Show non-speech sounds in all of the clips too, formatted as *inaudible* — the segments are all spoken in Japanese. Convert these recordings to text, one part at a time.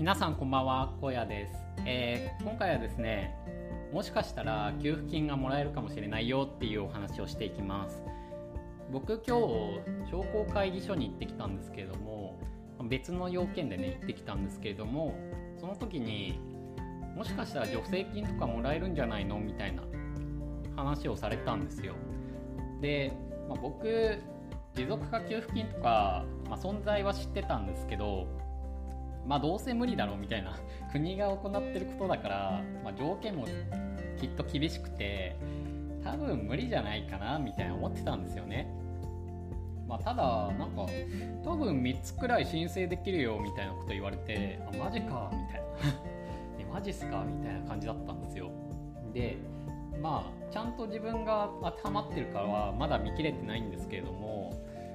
皆さんこんばんは荒野です、えー、今回はですねもしかしたら給付金がもらえるかもしれないよっていうお話をしていきます。僕今日商工会議所に行ってきたんですけれども別の要件でね行ってきたんですけれどもその時にもしかしたら助成金とかもらえるんじゃないのみたいな話をされたんですよ。で、まあ、僕持続化給付金とか、まあ、存在は知ってたんですけどまあどうせ無理だろうみたいな *laughs* 国が行ってることだから、まあ、条件もきっと厳しくて多分無理じゃないかなみたいな思ってたんですよね。まあ、ただなんか多分3つくらい申請できるよみたいなこと言われてあマジかみたいな *laughs* えマジっすかみたいな感じだったんですよ。でまあちゃんと自分が当てはまってるかはまだ見切れてないんですけれども、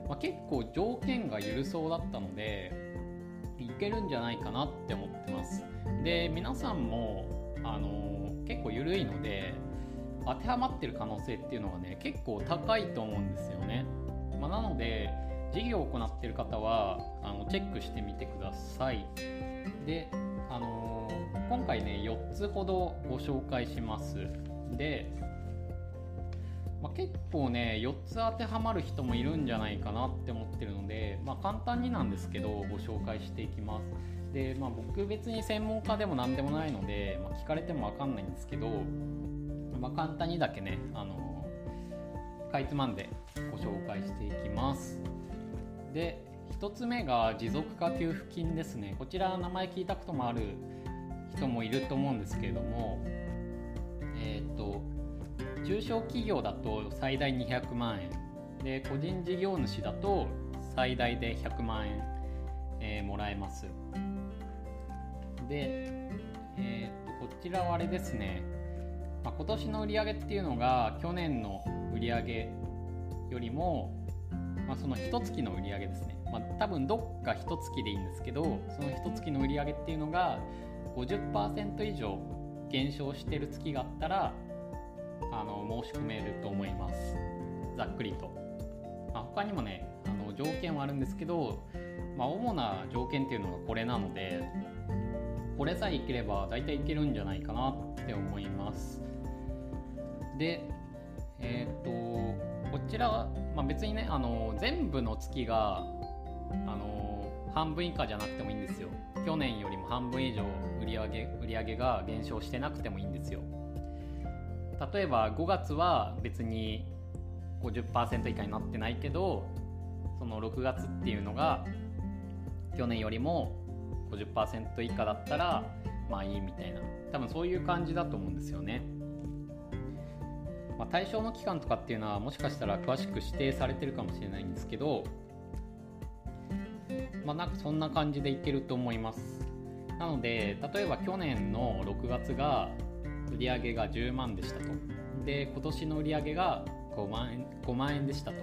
まあ、結構条件が緩そうだったのでけるんじゃないかなって思ってます。で皆さんもあの結構緩いので当てはまってる可能性っていうのはね結構高いと思うんですよね、まあ、なので事業を行ってる方はあのチェックしてみてください。であの今回ね4つほどご紹介します。でまあ、結構ね4つ当てはまる人もいるんじゃないかなって思ってるので、まあ、簡単になんですけどご紹介していきます。で、まあ、僕別に専門家でも何でもないので、ま聞かれても分かんないんですけど、まあ簡単にだけねあのかいつまんでご紹介していきます。で1つ目が持続化給付金ですね。こちら名前聞いたこともある人もいると思うんですけれども、中小企業だと最大200万円。で個人事業主だと最大で100万円、えー、もらえます。で、えー、とこちらはあれですね、まあ、今年の売り上げっていうのが去年の売り上げよりも、まあ、その一月の売り上げですね、まあ、多分どっか一月でいいんですけどその一月の売り上げっていうのが50%以上減少してる月があったらあの申し込めると思います。ざっくりと、まあ、他にもねあの条件はあるんですけど、まあ、主な条件っていうのがこれなのでこれさえいければ大体いけるんじゃないかなって思います。でえっ、とこちらは、まあ、別にねあの全部の月があの半分以下じゃなくてもいいんですよ。去年よりも半分以上売り上げ売り上げが減少してなくてもいいんですよ。例えば5月は別に50%以下になってないけどその6月っていうのが去年よりも50%以下だったらまあいいみたいな多分そういう感じだと思うんですよね。まあ、対象の期間とかっていうのはもしかしたら詳しく指定されてるかもしれないんですけどまあなんかそんな感じでいけると思います。なので例えば去年の6月が売上が10万でしたと。で今年の売り上げが5万円 ,5 万円でしたと。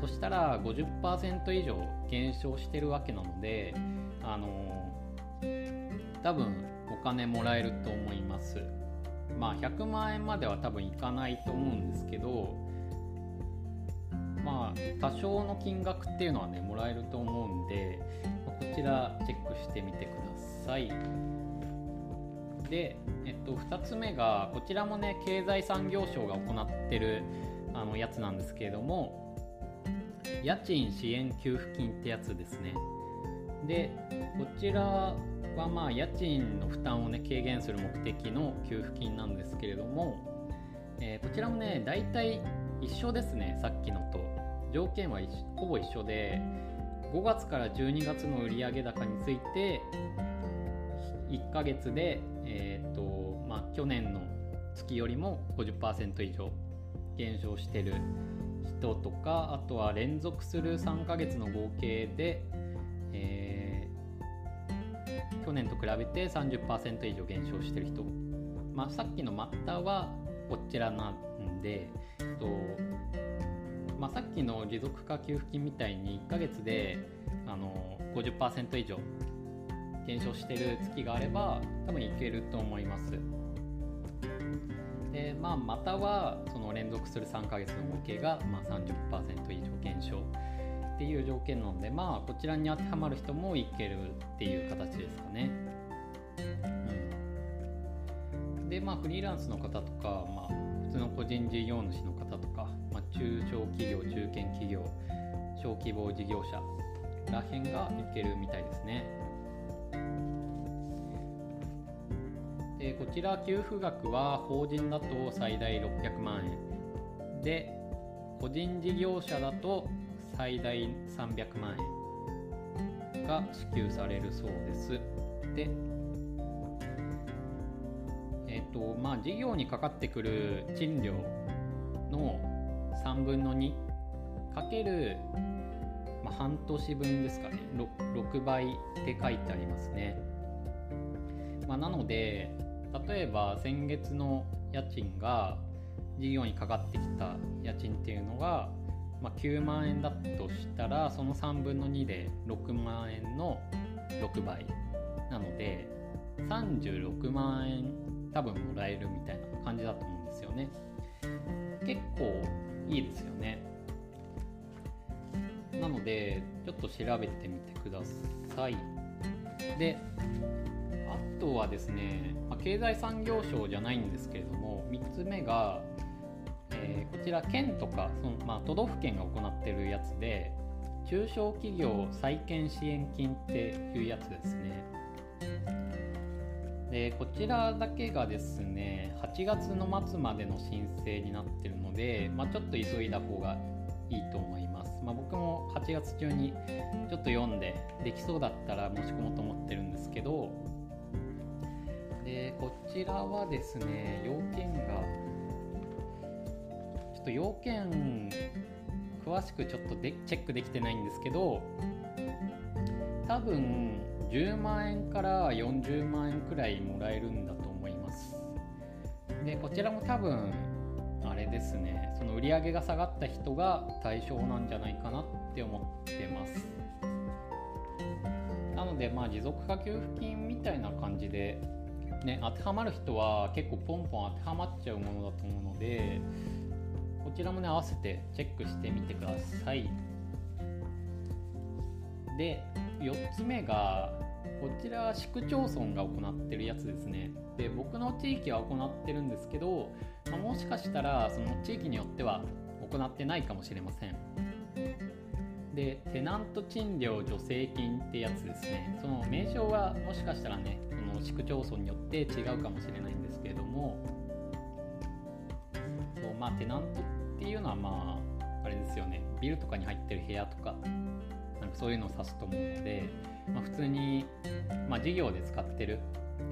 そしたら50%以上減少してるわけなのであの多分お金もらえると思います。まあ100万円までは多分いかないと思うんですけどまあ多少の金額っていうのはねもらえると思うんでこちらチェックしてみてください。で、えっと、2つ目がこちらもね経済産業省が行ってるあのやつなんですけれども家賃支援給付金ってやつですね。でこちらはまあ家賃の負担をね軽減する目的の給付金なんですけれども、えー、こちらもね大体一緒ですねさっきのと。条件はほぼ一緒で5月から12月の売上高について1ヶ月でえーとまあ、去年の月よりも50%以上減少してる人とかあとは連続する3ヶ月の合計で、えー、去年と比べて30%以上減少してる人、まあ、さっきのマッターはこちらなんで、えっとまあ、さっきの持続化給付金みたいに1ヶ月であの50%以上減少してる月があれば多分いけると思います。でまあ、またはその連続する3ヶ月の合計がまあ30%以上減少っていう条件なのでまあこちらに当てはまる人もいけるっていう形ですかね。うん、でまあフリーランスの方とか、まあ、普通の個人事業主の方とか、まあ、中小企業中堅企業小規模事業者らへんがいけるみたいですね。でこちら給付額は法人だと最大600万円で個人事業者だと最大300万円が支給されるそうです。で、えっ、ー、とまあ事業にかかってくる賃料の3分の2かける、まあ、半年分ですかね 6, 6倍って書いてありますね。まあ、なので例えば先月の家賃が事業にかかってきた家賃っていうのが、まあ、9万円だとしたらその3分の2で6万円の6倍なので36万円多分もらえるみたいな感じだと思うんですよね。結構いいですよね。なのでちょっと調べてみてください。であとはですね、ま、経済産業省じゃないんですけれども3つ目がえー、こちら県とかその、まあ、都道府県が行ってるやつで中小企業再建支援金っていうやつですね。でこちらだけがですね8月の末までの申請になってるので、まあ、ちょっと急いだ方がいいと思います、まあ、僕も8月中にちょっと読んでできそうだったら申し込もうと思ってるんですけどこちらはですね要件がちょっと要件詳しくちょっとでチェックできてないんですけど多分10万円から40万円くらいもらえるんだと思います。でこちらも多分あれですねその売り上げが下がった人が対象なんじゃないかなって思ってます。なのでまあ持続化給付金みたいな感じでね当てはまる人は結構ポンポン当てはまっちゃうものだと思うのでこちらもね合わせてチェックしてみてください。で4つ目がこちらは市区町村が行ってるやつですね。で僕の地域は行ってるんですけど、まあ、もしかしたらその地域によっては行ってないかもしれません。でテナント賃料助成金ってやつですね。その名称はもしかしたらね市区町村によって違うかもしれないんですけれどもそうまあテナントっていうのはまああれですよね。ビルとかに入ってる部屋とかなんかそういうのを指すと思うので、まあ、普通に、まあ、事業で使ってる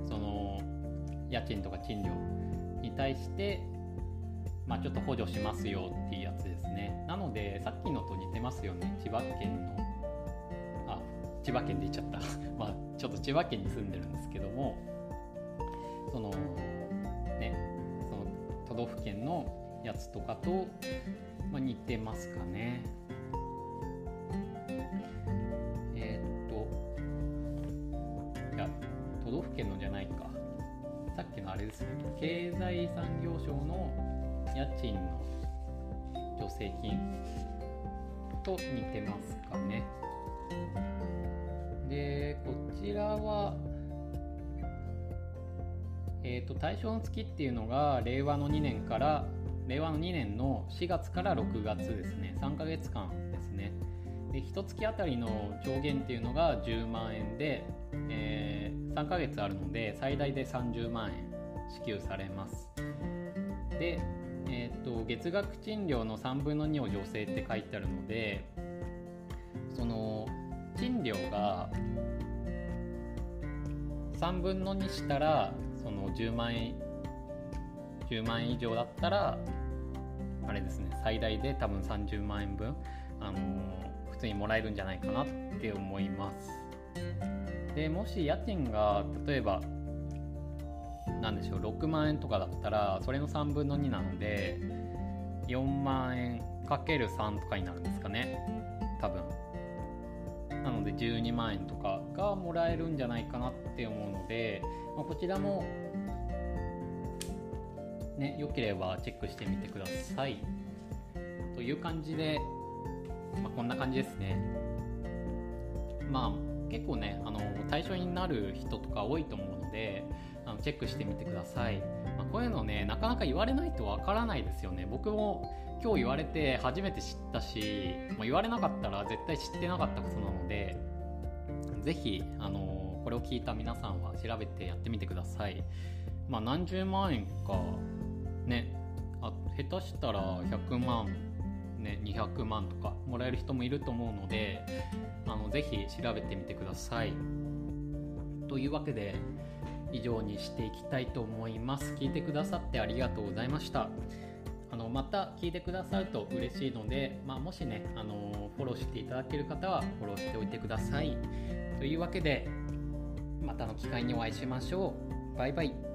その家賃とか賃料に対して、まあ、ちょっと補助しますよっていうやつですね。なのでさっきのと似てますよね。千葉県の千葉県で言っちゃった *laughs* まあちょっと千葉県に住んでるんですけどもそのねその都道府県のやつとかと、まあ、似てますかね。えー、っと、いや、都道府県のじゃないか。さっきのあれですね、経済産業省の家賃の助成金と似てますかね。で、こちらは、えーと対象の月っていうのが令和の2年から令和の2年の4月から6月ですね。3ヶ月間ですね。で1月あたりの上限っていうのが10万円で、えー、3ヶ月あるので最大で30万円支給されます。で、えーと、月額賃料の3分の2を助成って書いてあるのでその賃料が3分の2したらその10万円10万円以上だったらあれですね最大で多分30万円分、あのー、普通にもらえるんじゃないかなって思います。でもし家賃が例えば何でしょう6万円とかだったらそれの3分の2なので4万円かける3とかになるんですかね多分。なので12万円とかがもらえるんじゃないかなって思うので、まあ、こちらもね、良ければチェックしてみてください。という感じで、まあ、こんな感じですね。まあ結構ねあの対象になる人とか多いと思うのであのチェックしてみてください、まあ、こういうのねなかなか言われないとわからないですよね。僕も今日言われて初めて知ったし、まあ、言われなかったら絶対知ってなかったことなので是非あのこれを聞いた皆さんは調べてやってみてくださいまあ何十万円かねあ下手したら100万ね、200万とかもらえる人もいると思うのであのぜひ調べてみてください。というわけで以上にしていきたいと思います。聞いてくださってありがとうございました。のまた聞いてくださると嬉しいので、まあ、もしねあのフォローしていただける方はフォローしておいてください。というわけでまたの機会にお会いしましょう。バイバイ。